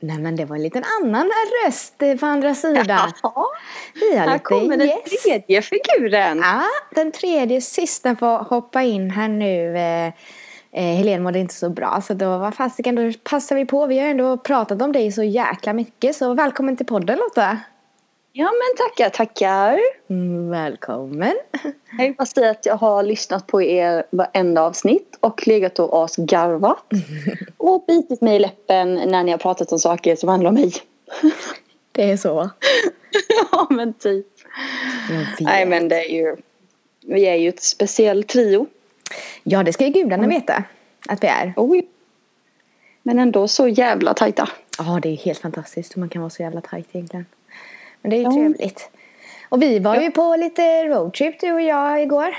Nej men det var en liten annan röst eh, på andra sidan. Ja, Vi har här kommer den gäst. tredje figuren. Ja, den tredje sista får hoppa in här nu. Eh, eh, Helene mådde inte så bra så då var fasiken, då passar vi på. Vi har ändå pratat om dig så jäkla mycket så välkommen till podden Lotta. Ja men tackar, tackar. Mm, välkommen. Jag vill bara säga att jag har lyssnat på er varenda avsnitt och legat och asgarvat. Och bitit mig i läppen när ni har pratat om saker som handlar om mig. Det är så. ja men typ. Nej men det är ju. Vi är ju ett speciell trio. Ja det ska ju gudarna veta att vi är. Oj. Men ändå så jävla tajta. Ja det är helt fantastiskt hur man kan vara så jävla tajt egentligen. Men det är ju Ja. trevligt. Och vi var ju på lite roadtrip du och jag igår.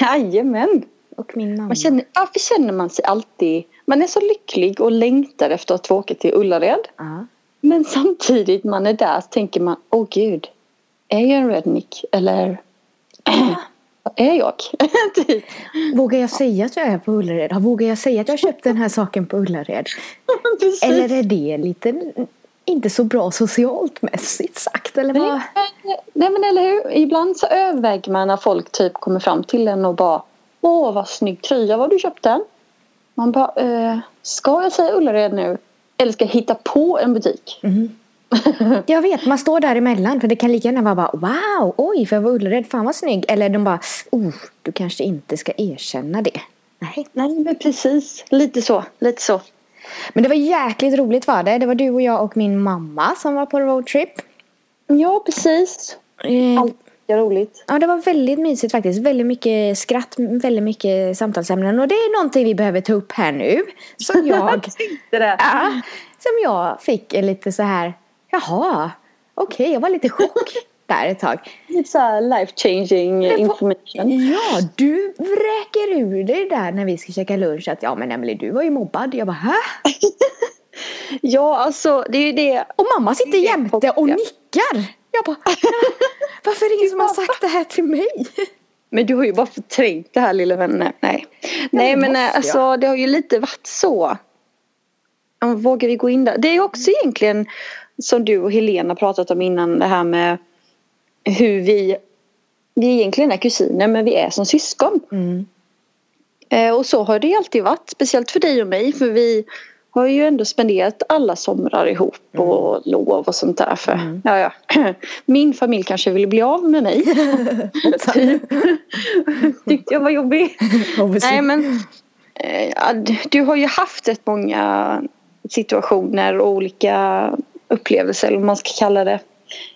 Jajamän. Och min mamma. Man känner, varför känner man sig alltid. Man är så lycklig och längtar efter att få åka till Ullared. Ja. Men samtidigt man är där så tänker man, åh gud, är jag en redneck eller vad är jag? typ. Vågar jag säga att jag är på Ullared? Ja, Vågar jag säga att jag har köpt den här saken på Ullared? Eller är det lite inte så bra socialt mässigt sagt? Eller vad? Nej, nej men eller hur, ibland så överväger man när folk typ kommer fram till en och bara Åh vad snygg tröja, var du köpt den? Man bara, eh, ska jag säga Ullared nu? Eller ska jag hitta på en butik? Jag vet, man står däremellan för det kan lika gärna vara bara wow, oj, för jag var Ullared, fan vad snygg. Eller de bara, oh, du kanske inte ska erkänna det. Nej. Nej men precis, lite så, lite så. Men det var jäkligt roligt var det. Det var du och jag och min mamma som var på roadtrip. Ja precis. Eh, Allt är roligt. Ja, det var väldigt mysigt faktiskt. Väldigt mycket skratt, väldigt mycket samtalsämnen. Och det är någonting vi behöver ta upp här nu. Som jag, det. ja, som jag fick lite så här, jaha, okej, jag var lite chock där ett tag. Lite så life changing information. Ja, du vräker ur dig där när vi ska käka lunch att ja men Emelie du var ju mobbad. Jag bara hä? Ja alltså det är ju det. Och mamma sitter jämte och nickar. Jag bara, "Ja, varför är det ingen som har sagt det här till mig? Men du har ju bara förträngt det här lilla vännen. Nej. Nej men alltså det har ju lite varit så. Vågar vi gå in där? Det är också egentligen som du och Helena pratat om innan det här med hur vi vi egentligen är kusiner men vi är som syskon. Mm. Eh, och så har det alltid varit. Speciellt för dig och mig för vi har ju ändå spenderat alla somrar ihop och lov och sånt där. För, ja, ja. Min familj kanske ville bli av med mig. typ. Tyckte jag var jobbig. Nej men eh, du har ju haft rätt många situationer och olika upplevelser eller vad man ska kalla det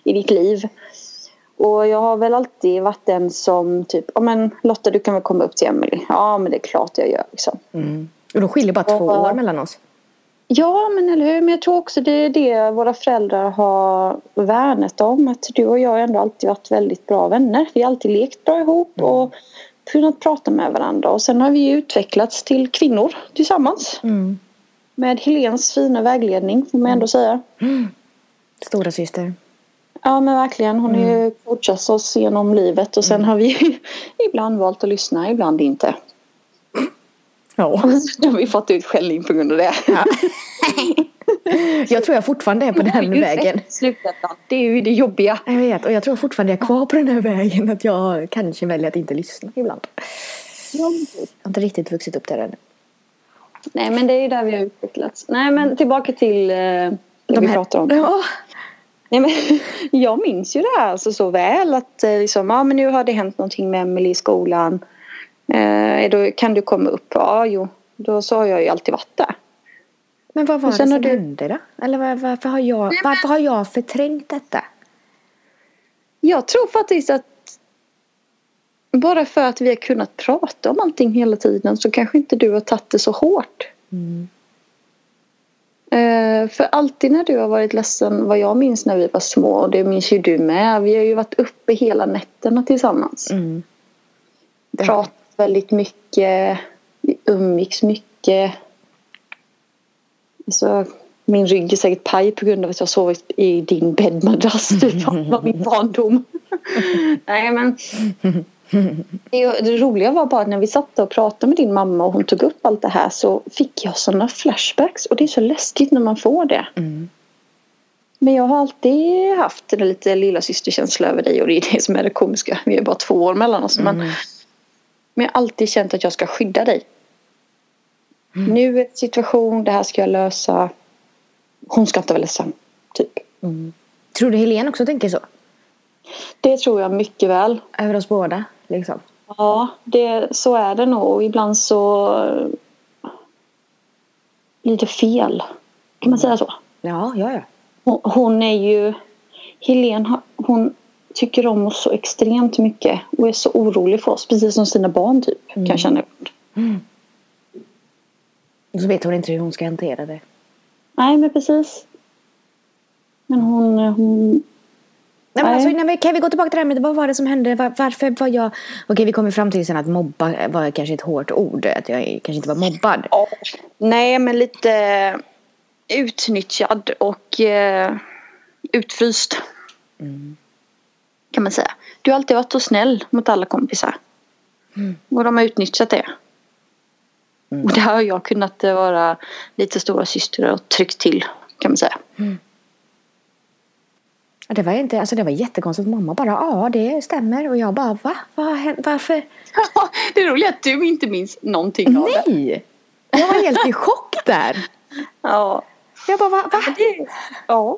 i ditt liv. Och jag har väl alltid varit den som typ, ja men Lotta du kan väl komma upp till Emily. Ja men det är klart jag gör liksom. Mm. Och de skiljer bara två Och- år mellan oss. Ja men eller hur, men jag tror också det är det våra föräldrar har värnat om. Att du och jag har ändå alltid varit väldigt bra vänner. Vi har alltid lekt bra ihop och kunnat prata med varandra. Och sen har vi utvecklats till kvinnor tillsammans. Mm. Med Helens fina vägledning får man ändå säga. Stora syster. Ja men verkligen. Hon har ju coachat oss genom livet och sen har vi ibland valt att lyssna, ibland inte. Ja. Och så har vi fått ut skällning på grund av det. Jag tror jag fortfarande är på den vägen. Slutändan. Det är ju det jobbiga. Jag vet, och jag tror fortfarande jag är kvar på den här vägen. Att jag kanske väljer att inte lyssna ibland. Jag har inte riktigt vuxit upp där än. Nej men det är ju där vi har utvecklats. Nej men tillbaka till eh, det vi pratar om. Ja. Nej, men, jag minns ju det här alltså så väl att eh, liksom, ja, men nu har det hänt någonting med Emelie i skolan. Eh, då kan du komma upp? Ja, jo. Då så har jag ju alltid varit där. Men vad var det som du- hände då? Eller var, varför, har jag, varför har jag förträngt detta? Jag tror faktiskt att bara för att vi har kunnat prata om allting hela tiden så kanske inte du har tagit det så hårt. Eh, för alltid när du har varit ledsen, vad jag minns när vi var små, och det minns ju du med. Vi har ju varit uppe hela nätterna tillsammans. Mm. Det- Pratat väldigt mycket, umgicks mycket. Alltså, min rygg är säkert paj på grund av att jag sovit i din bäddmadrass. Det var min barndom. Nej men Det, det roliga var bara att när vi satt och pratade med din mamma och hon tog upp allt det här så fick jag sådana flashbacks och det är så läskigt när man får det. Mm. Men jag har alltid haft en lite lilla systerkänsla över dig och det är det som är det komiska. Vi är bara två år mellan oss. Men, Mm. men jag har alltid känt att jag ska skydda dig. Mm. Nu är situation, det här ska jag lösa. Hon ska inte vara ledsen. Typ. Mm. Tror du Helene också tänker så? Det tror jag mycket väl. Över oss båda liksom? Ja, det, så är det nog. Ibland så blir det fel. Kan man säga så? Ja, ja, ja. Hon, hon är ju... Helene har- hon tycker om oss så extremt mycket och är så orolig för oss. Precis som sina barn typ. Kan jag känna. Och så vet hon inte hur hon ska hantera det. Nej men precis. Men hon... hon Nej, men alltså, nej, men kan vi gå tillbaka till det här med vad var det som hände? Var, varför var jag... Okej, vi kommer fram till sen att mobba var kanske ett hårt ord. Att jag kanske inte var mobbad. ja, nej men lite utnyttjad och eh, utfryst. Kan man säga. Du har alltid varit så snäll mot alla kompisar. Och de har utnyttjat det. Och där har jag kunnat eh, vara lite stora syster och tryckt till kan man säga. Ja, Det var, inte, alltså, det var jättekonstigt. Mamma bara, ja det stämmer. Och jag bara, va? Vad hänt? Varför? det är roligt att du inte minns någonting av det. Nej! Jag var helt i chock där. Ja. Jag bara, va? va? Det, ja.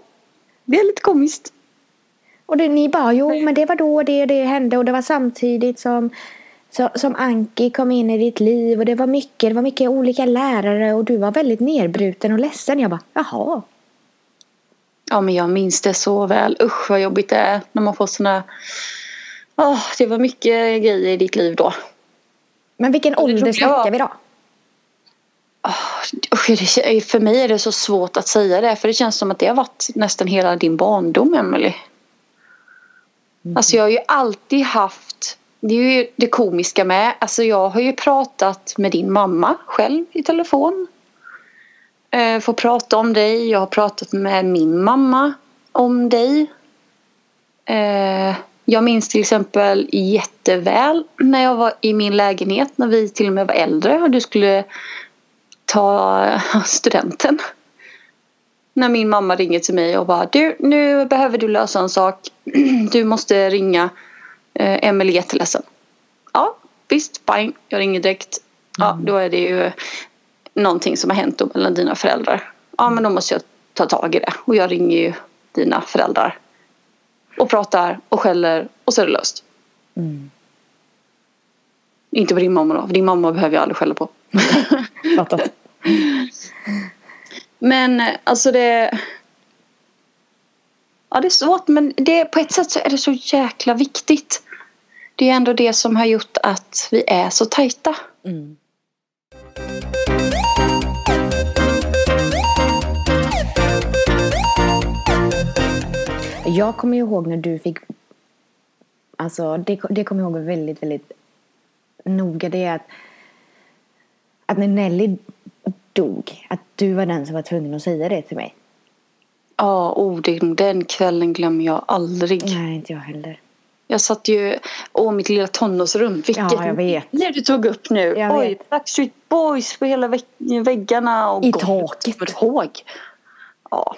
Det är lite komiskt. Och det, ni bara, jo men det var då det, det hände. Och det var samtidigt som, så, som Anki kom in i ditt liv. Och det var mycket, det var mycket olika lärare. Och du var väldigt nedbruten och ledsen. Jag bara, jaha. Ja men jag minns det så väl. Usch vad jobbigt det är när man får såna... Åh, det var mycket grejer i ditt liv då. Men vilken ålder snackar vi då? Det, för mig är det så svårt att säga det. För det känns som att det har varit nästan hela din barndom, Emily. Alltså jag har ju alltid haft... Det är ju det komiska med. Alltså jag har ju pratat med din mamma själv i telefon. Eh, får prata om dig. Jag har pratat med min mamma om dig. Eh, jag minns till exempel jätteväl när jag var i min lägenhet när vi till och med var äldre och du skulle ta studenten. När min mamma ringer till mig och bara du, nu behöver du lösa en sak. Du måste ringa. Eh, Emelie är jätteledsen. Ja, visst, fine. Jag ringer direkt. Ja, då är det ju någonting som har hänt då mellan dina föräldrar. Ja, men då måste jag ta tag i det. Och jag ringer ju dina föräldrar. Och pratar och skäller och så är det löst. Inte på din mamma då. För din mamma behöver jag aldrig skälla på. Fattat. Men alltså det... Ja, det är svårt men det, på ett sätt så är det så jäkla viktigt. Det är ändå det som har gjort att vi är så tajta. Mm. Jag kommer ihåg när du fick... Alltså det, det kommer jag ihåg väldigt, väldigt noga. Det är att, att när Nelly dog, att du var den som var tvungen att säga det till mig. Ja, oh, den, den kvällen glömmer jag aldrig. Nej, inte jag heller. Jag satt ju... Åh, mitt lilla tonårsrum. Vilket Ja, jag vet. När du tog upp nu. Jag Oj, vet. Backstreet Boys på hela vägg- väggarna. Och I golvet. taket. Du ihåg? Ja.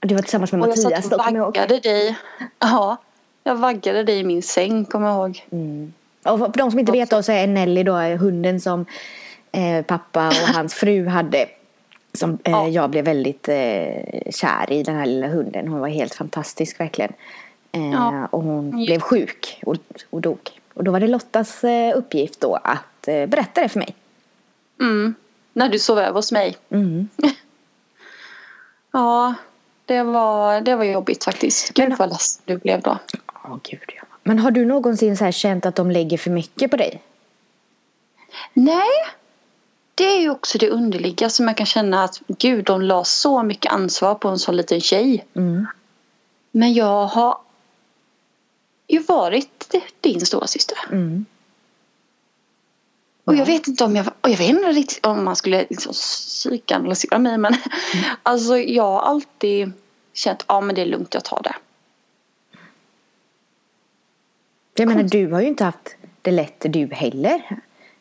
Du var tillsammans med Och jag Mattias satt då, och kommer jag ihåg. dig. Ja. Jag vaggade dig i min säng, kommer jag ihåg. Mm. Och för de som inte vet då så är Nelly då hunden som eh, pappa och hans fru hade. Som eh, Ja. jag blev väldigt eh, kär i, den här lilla hunden. Hon var helt fantastisk verkligen. Eh, Ja. Och hon Mm. blev sjuk och, och dog. Och då var det Lottas eh, uppgift då att eh, berätta det för mig. Mm. När du sov över hos mig. Mm. Ja, det var, det var jobbigt faktiskt. Gud Men- vad ledsen du blev då. Åh, gud, ja. Men har du någonsin så här känt att de lägger för mycket på dig? Nej, det är ju också det underliga som jag kan känna att gud, de la så mycket ansvar på en sån liten tjej. Mm. Men jag har ju varit din stora syster. Mm. Och jag vet inte om jag, och jag vet inte riktigt om man skulle liksom psykoanalysera mig men alltså jag har alltid känt, ja men det är lugnt, jag tar det. Jag menar, du har ju inte haft det lätt du heller.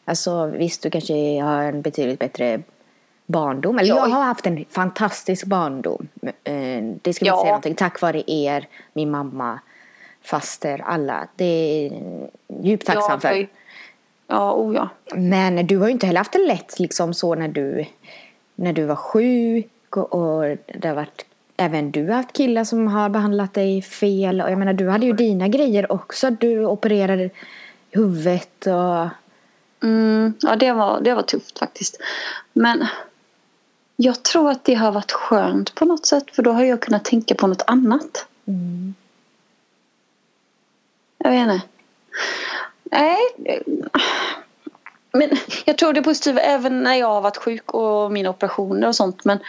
Alltså visst, du kanske har en betydligt bättre barndom. Eller Ja. jag har haft en fantastisk barndom. Eh, Det ska vi Ja. säga någonting. Tack vare er, min mamma, faster, alla. Det är djupt tacksam ja, för. Ja, oh ja. Men du har ju inte heller haft det lätt liksom så när du, när du var sjuk och, det har varit Även du har haft killar som har behandlat dig fel och jag menar du hade ju dina grejer också. Du opererade huvudet och Mm, ja, det var, det var tufft faktiskt. Men jag tror att det har varit skönt på något sätt. För då har jag kunnat tänka på något annat. Jag vet inte. Nej. eh, Men jag tror det är positivt även när jag har varit sjuk och mina operationer och sånt. Men,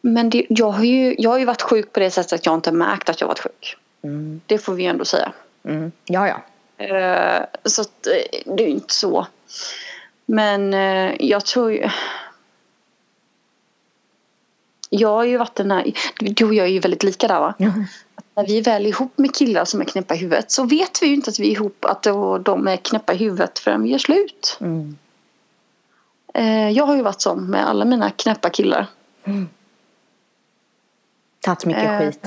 men det, jag, har ju, jag har ju varit sjuk på det sättet att jag inte märkt att jag varit sjuk. mm, Det får vi ändå säga. mm, ja ja. Eh, Så eh, det är ju inte så. Men jag tror ju... Jag har ju varit den här... Du och jag är ju väldigt lika där va? ja. När vi är väl ihop med killar som är knäppa i huvudet så vet vi ju inte att vi är ihop, att de är knäppa i huvudet förrän vi gör slut. Mm. Eh, Jag har ju varit sån med alla mina knäppa killar. Tagit mycket Eh, skit.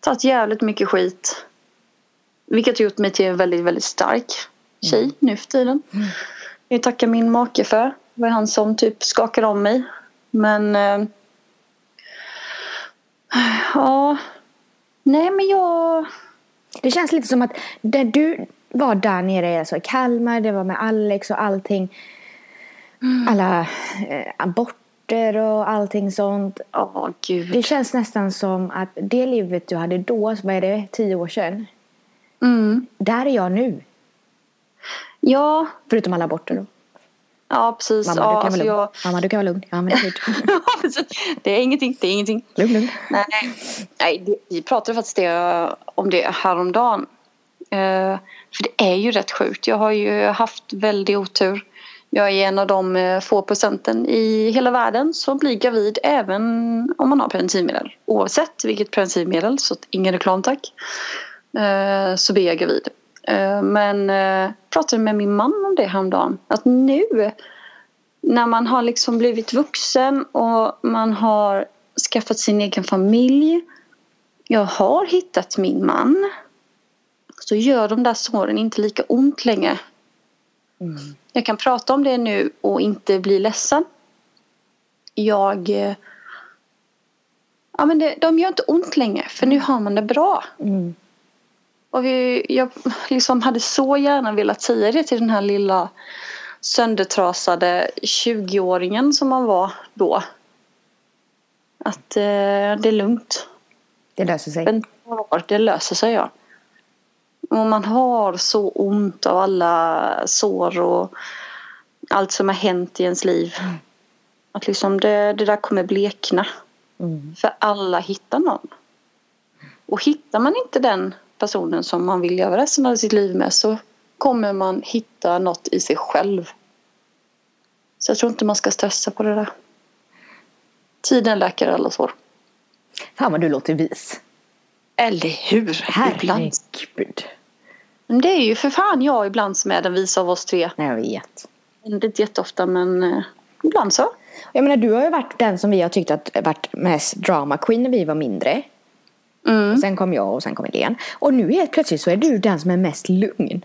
Tagit jävligt mycket skit. Vilket har gjort mig till en väldigt, väldigt stark tjej nu för tiden. Jag tackar min make för. Det var han som typ skakade om mig. Men... Eh, ja... Nej men jag... Det känns lite som att där du var där nere alltså i Kalmar, det var med Alex och allting. Alla eh, aborter och allting sånt. Ja, gud. Det känns nästan som att det livet du hade då, vad är det, tio år sedan? Mm. Där är jag nu. Ja, Förutom alla aborter då. Ja precis. Mamma, ja, du kan alltså vara lugn. jag... Mamma, du kan vara lugn. Ja, men det är lugnt. Ja, precis. det är ingenting, det är ingenting. lugn, lugn. Nej, nej det, vi pratade faktiskt det, om det häromdagen. Eh, för det är ju rätt sjukt. Jag har ju haft väldigt otur. Jag är en av de eh, få procenten i hela världen som blir gravid även om man har preventivmedel. Oavsett vilket preventivmedel, så ingen reklam tack. Eh, så blir jag gravid. Eh, men eh, pratade med min man om det häromdagen. Att nu när man har liksom blivit vuxen och man har skaffat sin egen familj. Jag har hittat min man. Så gör de där såren inte lika ont längre. Mm. Jag kan prata om det nu och inte bli ledsen. Jag... eh, Ja men det, de gör inte ont längre för nu har man det bra. Mm. Och vi, jag liksom hade så gärna velat säga det till den här lilla söndertrasade 20-åringen som man var då. Att eh, det är lugnt. Det löser sig. Men det löser sig ja. Och man har så ont av alla sår och allt som har hänt i ens liv. Att liksom det, det där kommer blekna. Mm. För alla hittar någon. Och hittar man inte den personen som man vill göra resten av sitt liv med så kommer man hitta något i sig själv. Så jag tror inte man ska stressa på det där. Tiden läker alla sår. Fan vad du låter vis. Eller hur? Herregud. Men det är ju för fan jag ibland som är den visa av oss tre. Nej, jag vet. Inte jätteofta men eh, ibland så. Jag menar, du har ju varit den som vi har tyckt att varit mest drama queen när vi var mindre. Mm. Sen kom jag och sen kom Helene. Och nu helt plötsligt så är du den som är mest lugn.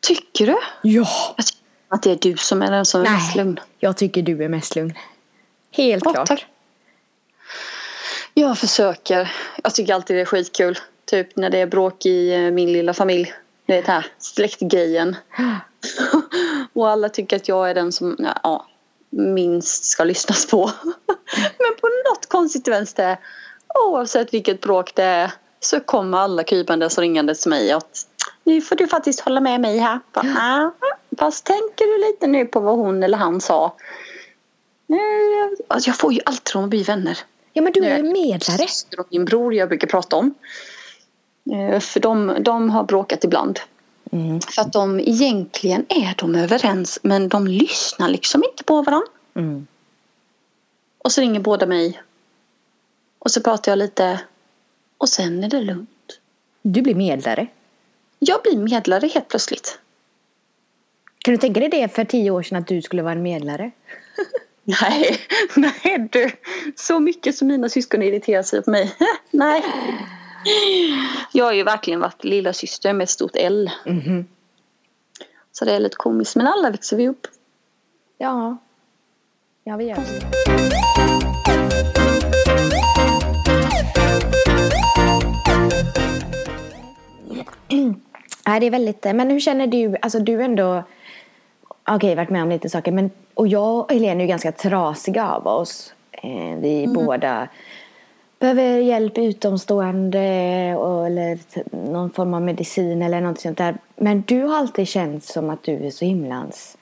Tycker du? Ja! Jag tycker att det är du som är den som är mest lugn. jag tycker du är mest lugn. Helt Ja, klart. tack. Jag försöker. Jag tycker alltid det är skitkul. Typ när det är bråk i eh, min lilla familj. Det är det här släktgrejen. Och alla tycker att jag är den som ja, minst ska lyssnas på. Men på något konstigt vänster, oavsett vilket bråk det är, så kommer alla krypandes och ringandes till mig att nu får du faktiskt hålla med mig här. Bara, "Ah, Fast tänker du lite nu på vad hon eller han sa? Alltså jag får ju alltid dem att bli vänner. Ja, men du är ju medlare. Syster och min bror jag brukar prata om. Eh, För de, de har bråkat ibland. Mm. För att de egentligen är de överens men de lyssnar liksom inte på varandra. Mm. Och så ringer båda mig. Och så pratar jag lite. Och sen är det lugnt. Du blir medlare. jag blir medlare helt plötsligt. Kan du tänka dig det för tio år sedan att du skulle vara en medlare? Nej, nej du. Så mycket som mina syskon irriterar sig på mig. nej. Jag har ju verkligen varit lilla syster med ett stort L. Mhm. Så det är lite komiskt. Men alla växer vi upp. Ja. Ja, vi gör det. Nej, det är väldigt... Men hur känner du? Alltså du ändå... Okej, varit med om lite saker. Men, och jag och Helene är ju ganska trasiga av oss. Eh, vi båda behöver hjälp utomstående och, eller någon form av medicin eller något sånt där. Men du har alltid känt som att du är så himlans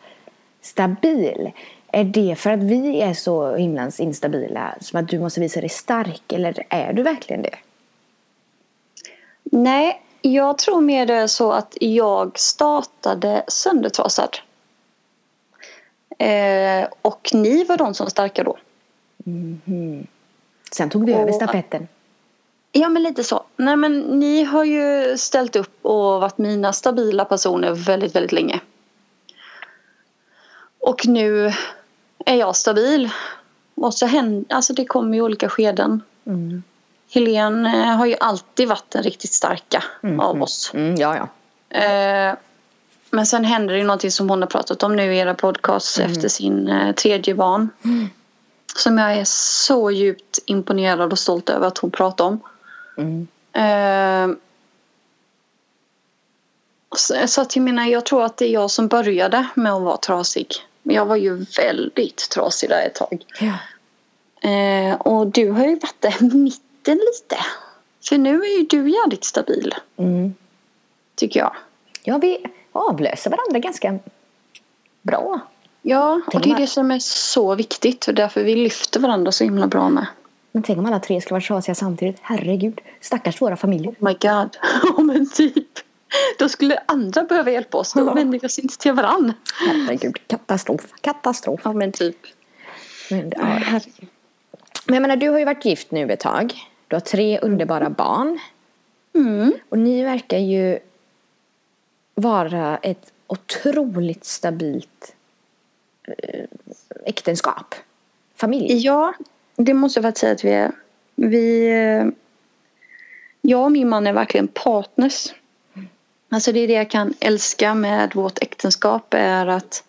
stabil. Är det för att vi är så himlans instabila som att du måste visa dig stark eller är du verkligen det? Nej, jag tror mer det är så att jag startade söndertrasad. Eh, och ni var de som var starka då. Sen tog vi över Och- stafetten. Ja men lite så. Nej men ni har ju ställt upp och varit mina stabila personer väldigt, väldigt länge. Och nu är jag stabil. Och så händer, alltså det kommer ju olika skeden. Mm. Helene eh, har ju alltid varit den riktigt starka av oss. Mm, ja, ja. Eh, men sen händer det ju någonting som hon har pratat om nu i era podcasts efter sin eh, tredje barn. Som jag är så djupt imponerad och stolt över att hon pratar om. Mm. Eh, så, så att jag menar, jag tror att det är jag som började med att vara trasig. Jag var ju väldigt trasig där ett tag. ja. Eh, och du har ju varit där i mitten lite. För nu är ju du jävligt stabil. Mm. Tycker jag. Ja, vi avlöser varandra ganska bra. Ja, och det är det som är så viktigt och därför vi lyfter varandra så himla bra med. Men tänk om alla tre skulle vara trasiga samtidigt. Herregud, stackars våra familjer. Oh my god. Ja men typ. Då skulle andra behöva hjälpa oss. Då vänder vi oss inte till varann. Herregud, katastrof. Katastrof. Ja men typ. Men, ja. Men jag menar, du har ju varit gift nu ett tag. Du har tre underbara barn. Mm. Och ni verkar ju vara ett otroligt stabilt eh, äktenskap. Familj. Ja, det måste jag faktiskt säga att vi är. Vi, eh, jag och min man är verkligen partners. Alltså det är det jag kan älska med vårt äktenskap är att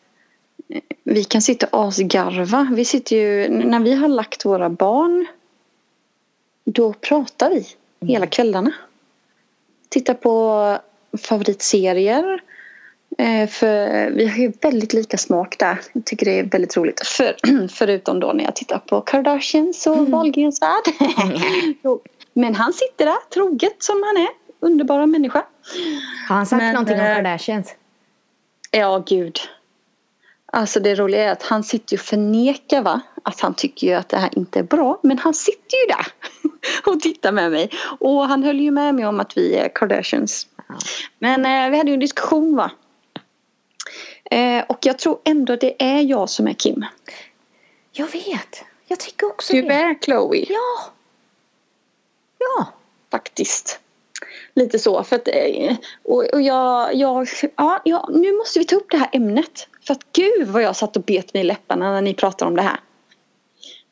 eh, vi kan sitta och asgarva. Vi sitter ju, när vi har lagt våra barn då pratar vi hela kvällarna. Tittar på favoritserier. Eh, För vi har ju väldigt lika smak där. Jag tycker det är väldigt roligt. För, förutom då när jag tittar på Kardashians och Wahlgrens värld. Men han sitter där troget som han är. Underbara människa. Har han sagt Men, någonting om eh, Kardashians? Ja, gud. Alltså det roliga är att han sitter ju och förnekar va? Att han tycker ju att det här inte är bra. Men han sitter ju där och tittar med mig. Och han höll ju med mig om att vi är Kardashians. Men eh, vi hade ju en diskussion va. Eh, och jag tror ändå det är jag som är Kim. Jag vet. Jag tycker också Du det. är Chloe. Ja. Ja. Faktiskt. Lite så. För att, eh, och, och jag, jag, ja, ja, nu måste vi ta upp det här ämnet. För att gud vad jag satt och bet mig i läpparna när ni pratar om det här.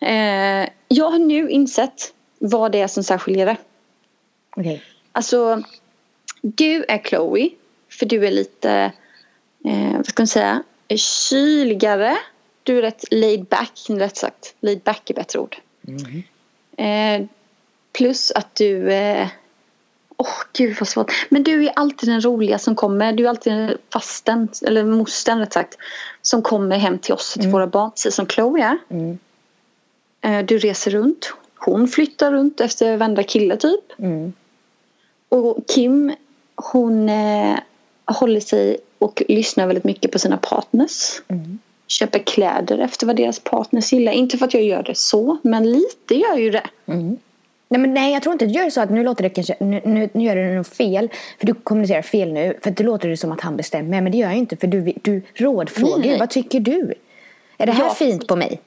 Eh, jag har nu insett vad det är som särskiljer det. Okej. Alltså, du är Chloe. För du är lite, eh, vad ska man säga, kyligare. Du är rätt laid back, rätt sagt. Laid back är bättre ord. Mhm. Eh, plus att du... Eh, Åh gud vad svårt. Men du är alltid den roliga som kommer. Du är alltid den fasten, eller mostern rätt sagt. Som kommer hem till oss, till våra barn. Precis som Chloe är. Mm. Eh, du reser runt. Hon flyttar runt efter varenda kille typ. Mm. Och Kim hon eh, håller sig och lyssnar väldigt mycket på sina partners. Mm. Köper kläder efter vad deras partners gillar. Inte för att jag gör det så, men lite gör ju det. Mm. Nej, men nej, jag tror inte du gör så att nu låter det kanske, nu, nu, nu gör du nog fel. För du kommunicerar fel nu. För det låter det som att han bestämmer. Men det gör jag inte. För du, du rådfrågar Nej, nej. Vad tycker du? Är det här Ja. fint på mig?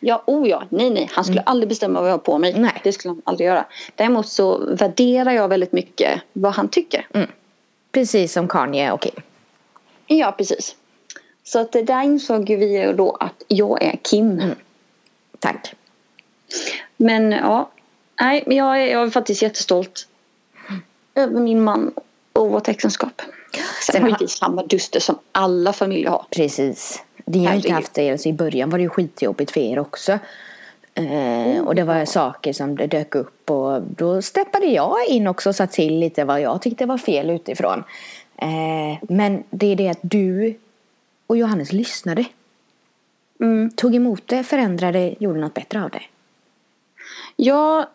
Ja, oh ja, nej nej. Han skulle aldrig bestämma vad jag har på mig. Nej. Det skulle han aldrig göra. Däremot så värderar jag väldigt mycket vad han tycker. Mm. Precis som Kanye och Kim. Ja, precis. Så att där insåg vi då att jag är Kim. Mm. Tack. Men ja, nej, jag är, jag är faktiskt jättestolt över min man och vårt äktenskap. Sen har ju vi samma duster som alla familjer har. Precis. Ni har inte haft det, alltså i början var det ju skitjobbigt för er också. Eh, och det var saker som det dök upp och då steppade jag in också och sa till lite vad jag tyckte var fel utifrån. Eh, men det är det att du och Johannes lyssnade. Mm. Tog emot det, förändrade, gjorde något bättre av det. Ja,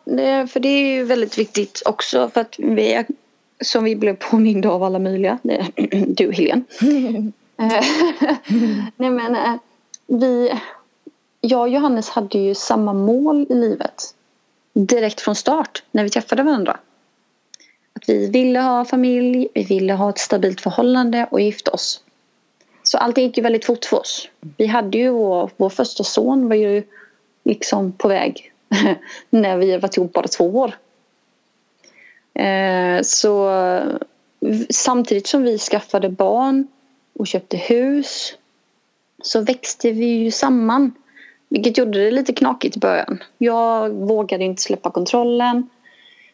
för det är ju väldigt viktigt också för att vi som vi blev påminda av alla möjliga, du Helene. Nej men eh, vi, jag och Johannes hade ju samma mål i livet direkt från start när vi träffade varandra. Att vi ville ha familj, vi ville ha ett stabilt förhållande och gifta oss. Så allting gick ju väldigt fort för oss. Vi hade ju vår, vår första son var ju liksom på väg när vi varit ihop bara två år. Eh, så samtidigt som vi skaffade barn och köpte hus så växte vi ju samman. Vilket gjorde det lite knakigt i början. Jag vågade inte släppa kontrollen.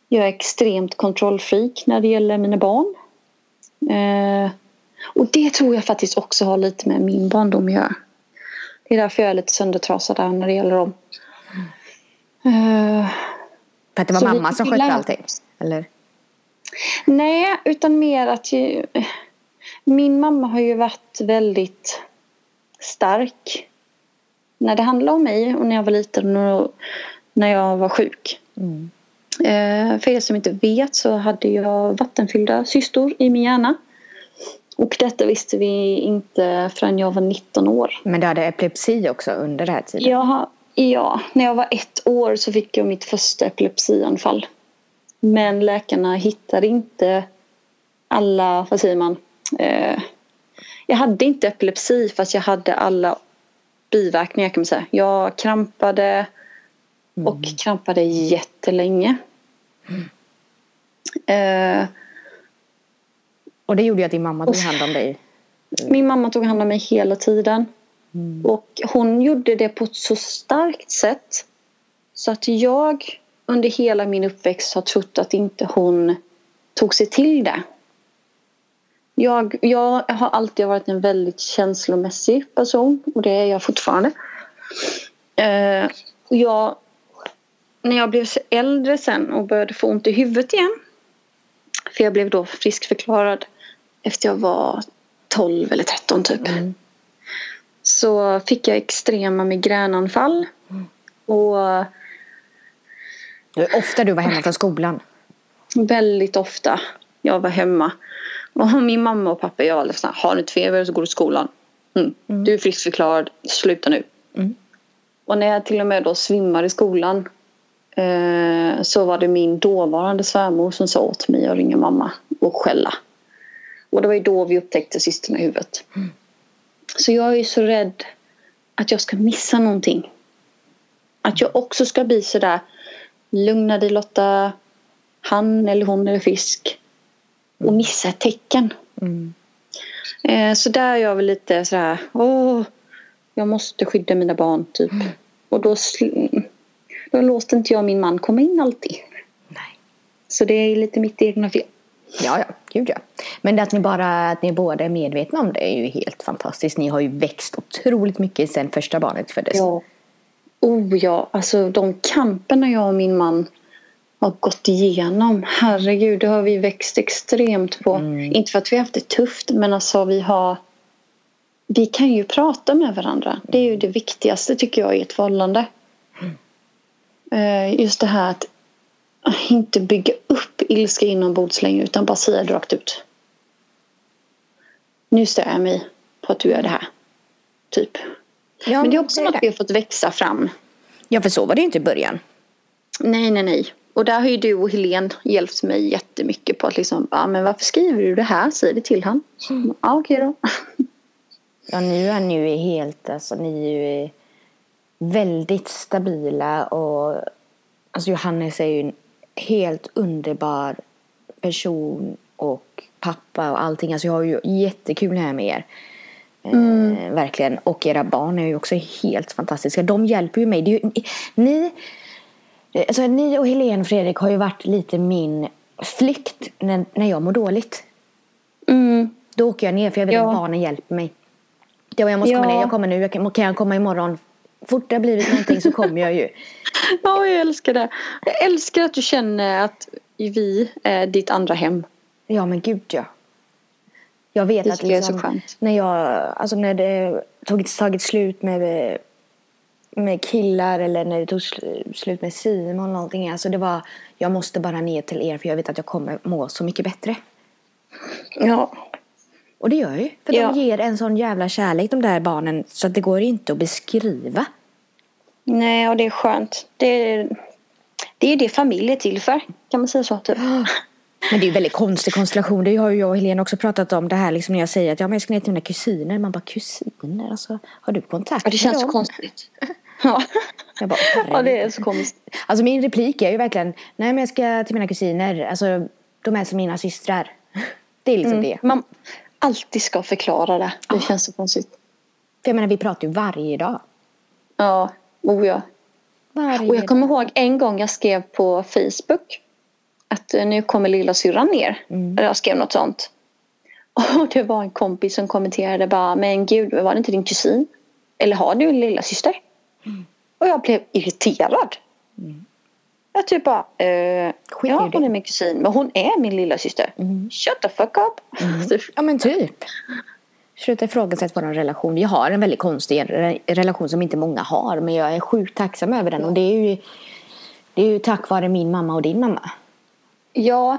Jag är extremt kontrollfreak när det gäller mina barn. Eh, och det tror jag faktiskt också har lite med min barndom att göra. Det är därför jag är lite söndertrasad där när det gäller dem. Uh, För att det var mamma som skötte allting? Eller? Nej, utan mer att ju, min mamma har ju varit väldigt stark när det handlar om mig och när jag var liten och när jag var sjuk. Mm. Uh, för er som inte vet så hade jag vattenfyllda cystor i min hjärna. Och detta visste vi inte förrän jag var 19 år. Men du hade epilepsi också under den här tiden? Ja, ja, när jag var ett år så fick jag mitt första epilepsianfall. Men läkarna hittade inte alla, vad säger man? Eh, jag hade inte epilepsi fast jag hade alla biverkningar kan man säga. Jag krampade och mm. krampade jättelänge. Mm. Eh, och det gjorde ju att din mamma tog hand om dig? Min mamma tog hand om mig hela tiden. Mm. Och hon gjorde det på ett så starkt sätt så att jag under hela min uppväxt har trott att inte hon tog sig till det. Jag, jag har alltid varit en väldigt känslomässig person och det är jag fortfarande. Eh, jag, när jag blev äldre sen och började få ont i huvudet igen för jag blev då friskförklarad efter jag var 12 eller 13 typ. Mm. Så fick jag extrema migränanfall. Mm. Och... Är ofta du var hemma från skolan? Väldigt ofta. Jag var hemma. Och min mamma och pappa jag var såhär, har du feber så går du till skolan. Mm. Mm. Du är friskförklarad, sluta nu. Mm. Och när jag till och med då svimmar i skolan eh, så var det min dåvarande svärmor som sa åt mig att ringa mamma och skälla. Och det var ju då vi upptäckte cysterna i huvudet. Så jag är så rädd att jag ska missa någonting. Att jag också ska bli sådär Lugna dig Lotta. Han eller hon är frisk. Och mm. missa ett tecken. Mm. Eh, så där är jag väl lite sådär Åh, jag måste skydda mina barn typ. Mm. Och då, då låter inte jag min man komma in alltid. Nej. Så det är lite mitt egna fel. Ja, ja, gud ja. Men att ni bara, att ni båda är medvetna om det är ju helt fantastiskt. Ni har ju växt otroligt mycket sedan första barnet föddes. Ja. Oh ja, alltså de kamperna jag och min man har gått igenom. Herregud, det har vi växt extremt på. Mm. Inte för att vi har haft det tufft, men alltså vi har... Vi kan ju prata med varandra. Det är ju det viktigaste tycker jag i ett förhållande. Mm. Eh, just det här att inte bygga upp ilska inombords längre utan bara säga det rakt ut. Nu stör jag mig på att du gör det här. Typ. Ja, men det är också det är något vi har fått växa fram. Ja, för så var det ju inte i början. Nej, nej, nej. Och där har ju du och Helene hjälpt mig jättemycket på att liksom, ja men varför skriver du det här? Säg det till han. Mm. Ja, okej då. Ja, nu är ni ju helt, alltså ni är ju väldigt stabila och alltså Johannes är ju en helt underbar person och pappa och allting. Alltså jag har ju jättekul här med er. Eh, verkligen. Och era barn är ju också helt fantastiska. De hjälper ju mig. Det är ju, ni, alltså ni och Helene Fredrik har ju varit lite min flykt när, när jag mår dåligt. Mm. Då åker jag ner för jag vet Ja. att barnen hjälper mig. Det var jag måste komma Ja. ner. Jag kommer nu. Jag kan, kan jag komma imorgon? Fort det har blivit någonting så kommer jag ju. Ja, jag älskar det. Jag älskar att du känner att vi är ditt andra hem. Ja men gud ja. Jag vet att liksom, när jag, alltså när det tagit, tagit slut med, med killar eller när det tog sl- slut med Simon eller någonting. Alltså det var, jag måste bara ner till er för jag vet att jag kommer må så mycket bättre. Ja. Och det gör ju. För Ja. de ger en sån jävla kärlek de där barnen så att det går inte att beskriva. Nej, och det är skönt. Det är, det är det familj är till för. Kan man säga så? Typ. Men det är ju väldigt konstig konstellation. Det har ju jag och Helene också pratat om. Det här liksom när jag säger att ja, men jag ska ner till mina kusiner. Man bara kusiner? Alltså, har du kontakt Ja, det känns så dem? konstigt. Ja. Jag bara, ja, det är så konstigt. Alltså min replik är ju verkligen, nej men jag ska till mina kusiner. Alltså de är som mina systrar. Det är liksom det. Man alltid ska förklara det. Det känns så konstigt. För jag menar vi pratar ju varje dag. Ja, oh ja. Varje Och jag kommer ihåg en gång jag skrev på Facebook att eh, nu kommer lilla syrran ner. Eller jag skrev något sånt. Och det var en kompis som kommenterade bara men gud var det inte din kusin? Eller har du en lilla syster? Och jag blev irriterad. Jag typ bara eh, ja hon är min kusin men hon är min lilla syster. Shut the fuck up. Typ. Ja men typ. Sluta ifrågasätta vår relation. Vi har en väldigt konstig re- relation som inte många har. Men jag är sjukt tacksam över den. Och det är ju, det är ju tack vare min mamma och din mamma. Ja,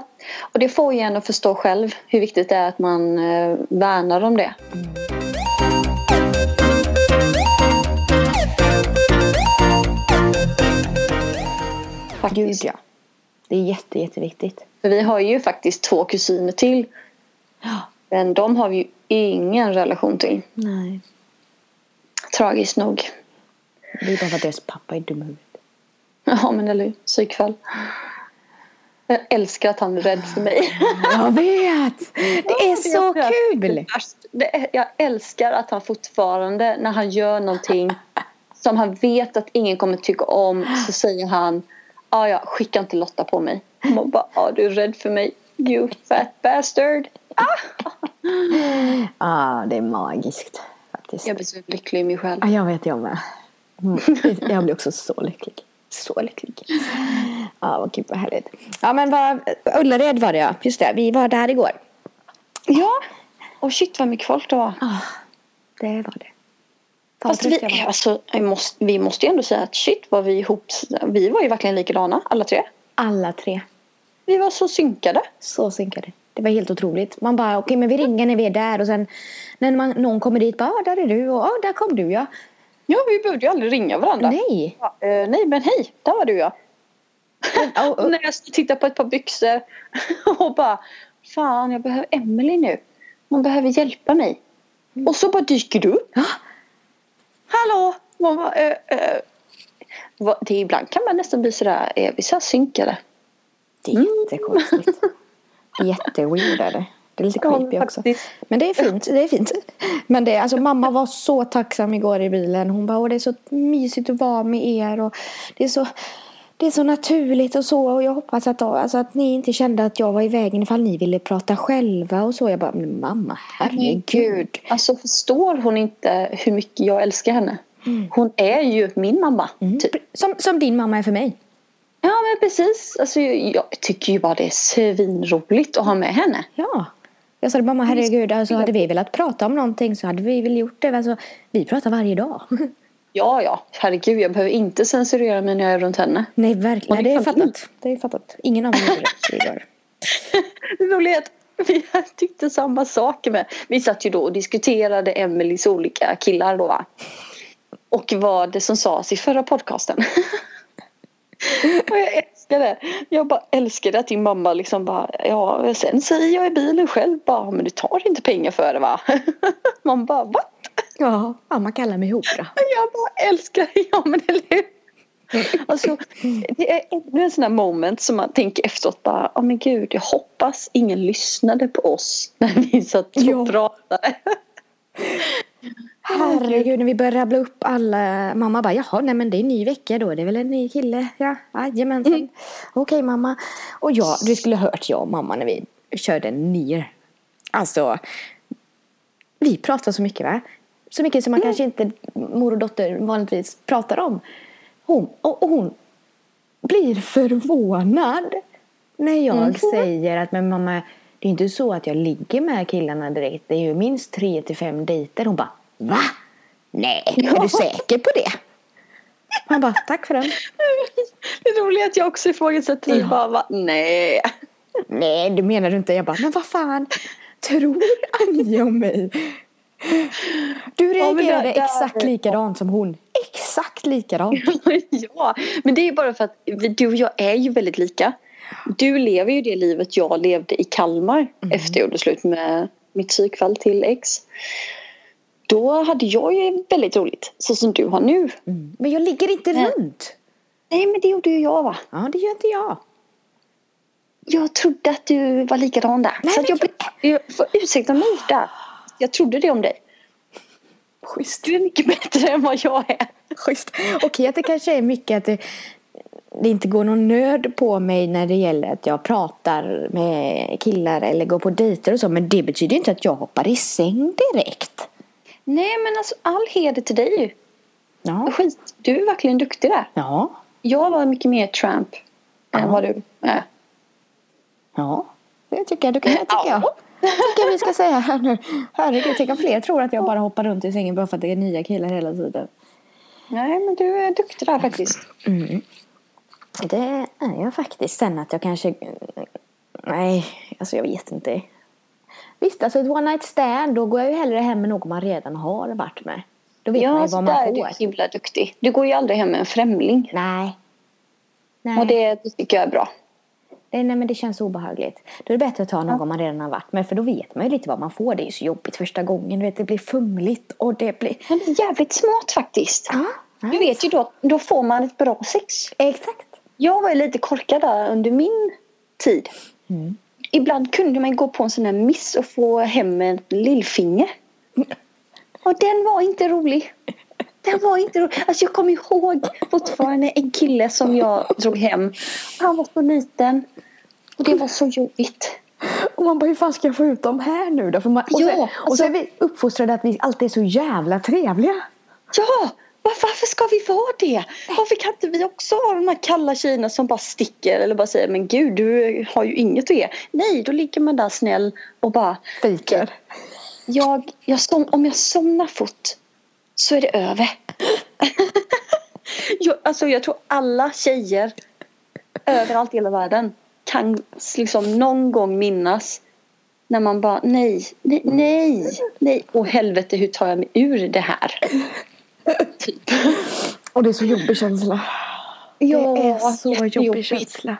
och det får ju en att förstå själv hur viktigt det är att man eh, värnar om det. Gud ja. Det är jätte, jätteviktigt. För vi har ju faktiskt två kusiner till. Ja. Men de har vi ju ingen relation till. Nej. Tragiskt nog. Det är bara för att deras pappa är dum i huvudet. Ja men eller hur, psykfall. Jag älskar att han är rädd för mig. Jag vet! Det är så kul! Jag älskar att han fortfarande när han gör någonting som han vet att ingen kommer tycka om så säger han ah, ja, skicka inte Lotta på mig. Man bara, ah, du är rädd för mig. You fat bastard. ah, det är magiskt. Faktiskt. Jag blir så lycklig i mig själv. Ja, jag vet jag med. Mm. Jag blir också så lycklig. Så lycklig. Ja, vad kul, vad härligt. Ja, men vad, Ullared var det ja. Just det, vi var där igår. Ja. Och shit vad mycket folk det var. Ah, det var det. Fast vi, alltså, måste, vi måste ju ändå säga att shit var vi ihop. Vi var ju verkligen likadana alla tre. Alla tre. Vi var så synkade. Så synkade. Det var helt otroligt. Man bara, okej men vi ringer när vi är där och sen när man, någon kommer dit, bara, ah, där är du och ah, där kom du ja. Ja, vi behövde ju aldrig ringa varandra. Nej. Ja, eh, nej, men hej, där var du ja. Och, och, När jag tittar på ett par byxor och bara Fan, jag behöver Emily nu. Hon behöver hjälpa mig. Och så bara dyker du upp. Hallå! Man bara, eh, eh. Vad- Det, ibland kan man nästan bli sådär, är vi så synkade? det är jättekonstigt. Jätteweird är det. Är lite creepy också. Men det är fint. Det är fint. Men det, alltså, mamma var så tacksam igår i bilen. Hon bara, Åh, det är så mysigt att vara med er. Och det, är så, det är så naturligt och så. Och jag hoppas att, alltså, att ni inte kände att jag var i vägen ifall ni ville prata själva och så. Jag bara, men mamma, herregud. Alltså förstår hon inte hur mycket jag älskar henne? Hon är ju min mamma. Mm. Typ. Som, som din mamma är för mig. Ja men precis. Alltså, jag tycker ju bara det är svinroligt att ha med henne. Ja. Jag sa mamma herregud, alltså, hade vi velat prata om någonting så hade vi väl gjort det. Alltså, vi pratar varje dag. Ja, ja. Herregud, jag behöver inte censurera mig när jag är runt henne. Nej, verkligen. Det det är kan fattat. Det är fattat. Ingen oss gjorde det igår. Det vi tyckte samma saker med. Vi satt ju då och diskuterade Emelies olika killar då va? Och vad det som sades i förra podcasten. och jag älskar det. Jag bara älskade att din mamma liksom bara ja sen säger jag i bilen själv bara men du tar inte pengar för det va? Man bara va? Ja, mamma kallar mig hora. Jag bara älskar ja men eller hur? Alltså, det är ännu en sån här moment som man tänker efteråt bara, ja oh, men gud, jag hoppas ingen lyssnade på oss när vi satt och ja. pratade. Herregud, när vi började rabbla upp alla. Mamma bara, jaha, nej men det är en ny vecka då. Det är väl en ny kille? Ja, jajamensan. Mm. Okej mamma. Och ja, du skulle ha hört jag och mamma när vi körde ner. Alltså, vi pratar så mycket va? Så mycket som man mm. kanske inte mor och dotter vanligtvis pratar om. Hon, och, och hon blir förvånad när jag mm. säger att men mamma, det är inte så att jag ligger med killarna direkt. Det är ju minst tre till fem dejter. Hon bara, va? Nej, är du säker på det? Han bara, tack för den. Det roliga är att jag också ifrågasätter ja. bara, va? nej. Nej, det menar du inte. Jag bara, men vad fan tror Anja om mig? Du reagerade ja, exakt likadant som hon. Exakt likadant. ja, men det är bara för att du och jag är ju väldigt lika. Du lever ju det livet jag levde i Kalmar mm. efter jag gjorde slut med mitt psykfall till ex. Då hade jag ju väldigt roligt, så som du har nu. Mm. Men jag ligger inte men, runt. Nej, men det gjorde ju jag va? Ja, det gör inte jag. Jag trodde att du var likadan där. Nej, så att jag, jag får ursäkta mig där. Jag trodde det om dig. Schysst. Du är mycket bättre än vad jag är. Schysst. Okej okay, att det kanske är mycket att det, det inte går någon nöd på mig när det gäller att jag pratar med killar eller går på dejter och så. Men det betyder inte att jag hoppar i säng direkt. Nej men alltså all heder till dig ju. Ja. Skit, du är verkligen duktig där. Ja. Jag var mycket mer tramp ja. än vad du är. Ja, det tycker jag. Det tycker ja. jag tycker vi ska säga här nu. Herregud, tänk om fler tror att jag bara hoppar runt i sängen bara för att det är nya killar hela tiden. Nej, men du är duktig där faktiskt. Mm. Det är jag faktiskt. Sen att jag kanske... Nej, alltså jag vet inte. Visst, alltså ett one night stand, då går jag ju hellre hem med någon man redan har varit med. Då vet ja, man ju vad man får. Ja, där är du himla duktig. Du går ju aldrig hem med en främling. Nej. nej. Och det tycker jag är bra. Nej, nej, men det känns obehagligt. Då är det bättre att ta någon ja. man redan har varit med. För då vet man ju lite vad man får. Det är ju så jobbigt första gången. Du vet, det blir fumligt och det blir... Men det är jävligt smart faktiskt. Ja, du vet ju då, då får man ett bra sex. Exakt. Jag var ju lite korkad där under min tid. Mm. Ibland kunde man gå på en sån här miss och få hem en lillfinger. Och den var inte rolig. Den var inte rolig. Alltså jag kommer ihåg fortfarande en kille som jag drog hem. Han var så liten. Och det var så jobbigt. Och man bara, hur fan ska jag få ut dem här nu då? För man, och, ja, så, alltså, och så är vi uppfostrade att vi alltid är så jävla trevliga. Ja! Varför ska vi vara det? Varför kan inte vi också vara de här kalla tjejerna som bara sticker eller bara säger men gud du har ju inget att ge. Nej, då ligger man där snäll och bara Fejkar. Jag, jag som, om jag somnar fort så är det över. jag, alltså jag tror alla tjejer överallt i hela världen kan liksom någon gång minnas när man bara nej, nej, nej, nej. Och helvete hur tar jag mig ur det här? typ. Och det är så jobbig känsla. Ja, det är så jobbig känsla.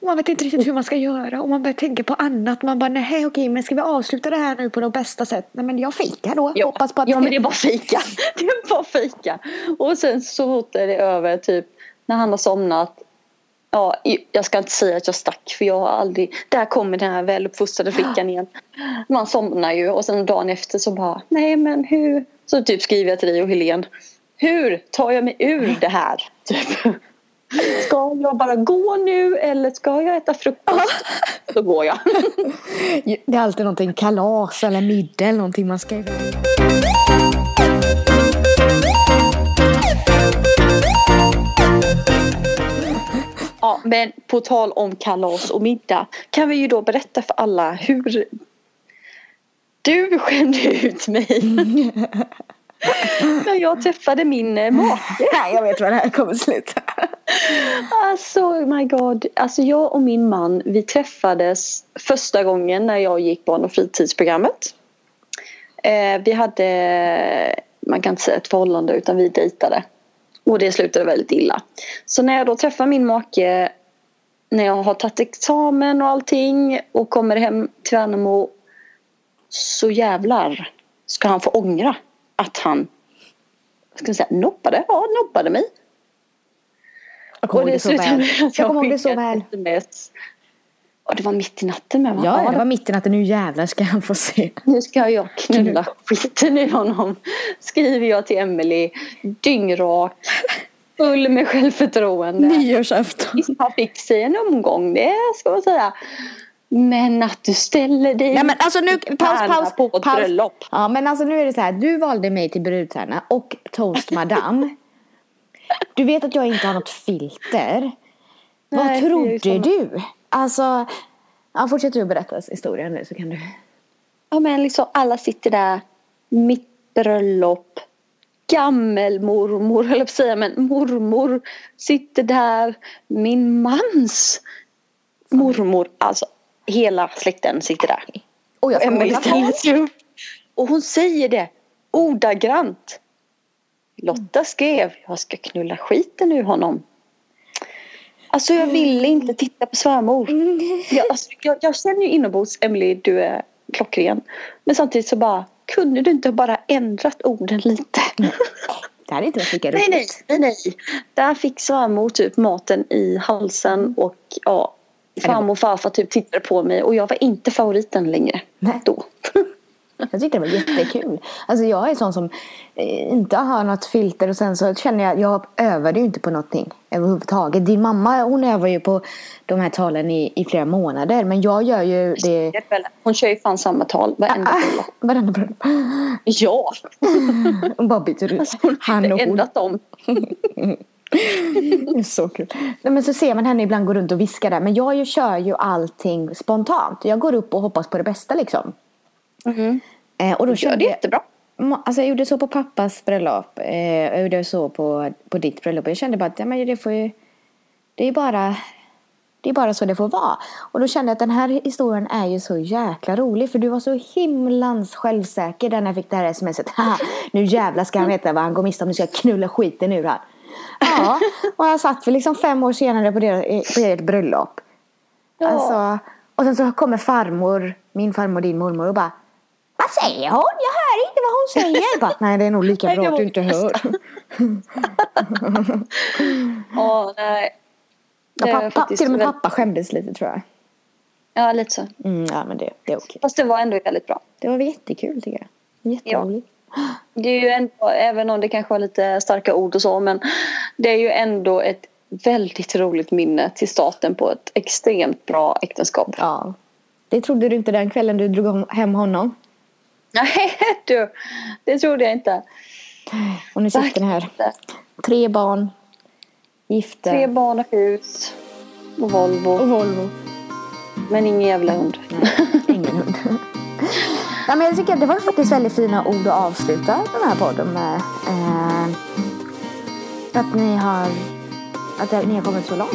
Och man vet inte riktigt hur man ska göra och man börjar tänka på annat. Man bara nej okej men ska vi avsluta det här nu på det bästa sätt? Nej men jag fikar då. Ja, Hoppas på att ja men det är bara fika. Det är bara fika. Och sen så fort är det över typ när han har somnat ja, jag ska inte säga att jag stack för jag har aldrig, där kommer den här väluppfostrade flickan igen. Man somnar ju och sen dagen efter så bara, nej men hur, så typ skriver jag till dig och Helen hur tar jag mig ur det här? Typ. Ska jag bara gå nu eller ska jag äta frukost? Då går jag. Det är alltid någonting kalas eller middag eller någonting man ska Ja, men på tal om kalas och middag kan vi ju då berätta för alla hur du skämde ut mig. När jag träffade min eh, make. Nej, jag vet vad det här kommer sluta. Alltså, oh my god. Alltså jag och min man, vi träffades första gången när jag gick barn och fritidsprogrammet. Eh, vi hade, man kan inte säga ett förhållande utan vi dejtade. Och det slutade väldigt illa. Så när jag då träffar min make när jag har tagit examen och allting och kommer hem till Värnamo så jävlar ska han få ångra att han ska säga, nobbade, ja, nobbade mig. Jag kommer ihåg det så väl. Jag kommer ihåg det så väl. Och det var mitt i natten med va? Ja, det var mitt i natten. Nu jävlar ska han få se. Nu ska jag knulla skiten i honom. Skriver jag till Emelie. Dyngrak. Full med självförtroende. Nyårsafton. Han fick sig en omgång, det ska man säga. Men att du ställer dig Nej, men alltså nu, paus, paus, på ett paus. bröllop. Ja men alltså nu är det så här, du valde mig till brudtärna och toast madame. du vet att jag inte har något filter. Nej, Vad trodde du? Alltså, ja, fortsätt du berätta historien nu så kan du. Ja men liksom alla sitter där, mitt bröllop, gammelmormor höll jag på säga men mormor sitter där, min mans mormor, alltså hela släkten sitter där. Och jag ska upp. Och hon säger det ordagrant. Lotta skrev, jag ska knulla skiten ur honom. Alltså jag vill inte titta på svärmor. Jag, alltså, jag, jag känner ju inombords, Emily du är klockren. Men samtidigt så bara, kunde du inte bara ändrat orden lite? Det hade inte varit lika roligt. Nej, nej, nej. Där fick svärmor typ maten i halsen och ja, farmor och farfar typ tittade på mig och jag var inte favoriten längre. Nej. Då. Jag tyckte det var jättekul. Alltså jag är sån som eh, inte har något filter och sen så känner jag, jag övade ju inte på någonting överhuvudtaget. Din mamma hon övar ju på de här talen i, i flera månader men jag gör ju det. Hon kör ju fan samma tal varenda ah, bröllop. Varenda bröllop? Ja. Hon bara byter ut. Alltså, hon har inte ändrat dem. så kul. Nej, men så ser man henne ibland gå runt och viska där. Men jag ju kör ju allting spontant. Jag går upp och hoppas på det bästa liksom. Mm. Eh, och då du gör det jättebra. Alltså jag gjorde så på pappas bröllop. Eh, jag gjorde så på, på ditt bröllop. Jag kände bara att ja, men det får ju... Det är bara... Det är bara så det får vara. Och då kände jag att den här historien är ju så jäkla rolig. För du var så himlans självsäker när jag fick det här smset. nu jävlar ska han veta vad han går miste om. Nu ska jag knulla skiten ur han. Ja, och jag satt väl liksom fem år senare på, deras, på ert bröllop. Ja. Alltså, och sen så kommer farmor, min farmor, din mormor och bara vad säger hon? Jag hör inte vad hon säger. Bara, nej, det är nog lika bra att du inte hör. Åh, nej. Ja, pappa, till och med pappa skämdes lite tror jag. Ja, lite så. Mm, ja, men det, det är okej. Fast det var ändå väldigt bra. Det var jättekul tycker jag. Jätteroligt. Ja. Det är ju ändå, även om det kanske var lite starka ord och så, men det är ju ändå ett väldigt roligt minne till starten på ett extremt bra äktenskap. Ja. Det trodde du inte den kvällen du drog hem honom? Nej du, det trodde jag inte. Och nu sitter ni här. Tre barn, gifta. Tre barn och hus. Och Volvo. Och Volvo. Men ingen jävla hund. Nej, ingen hund. ja, men jag tycker att det var faktiskt väldigt fina ord att avsluta den här podden med. Eh, att ni har att ni har kommit så långt.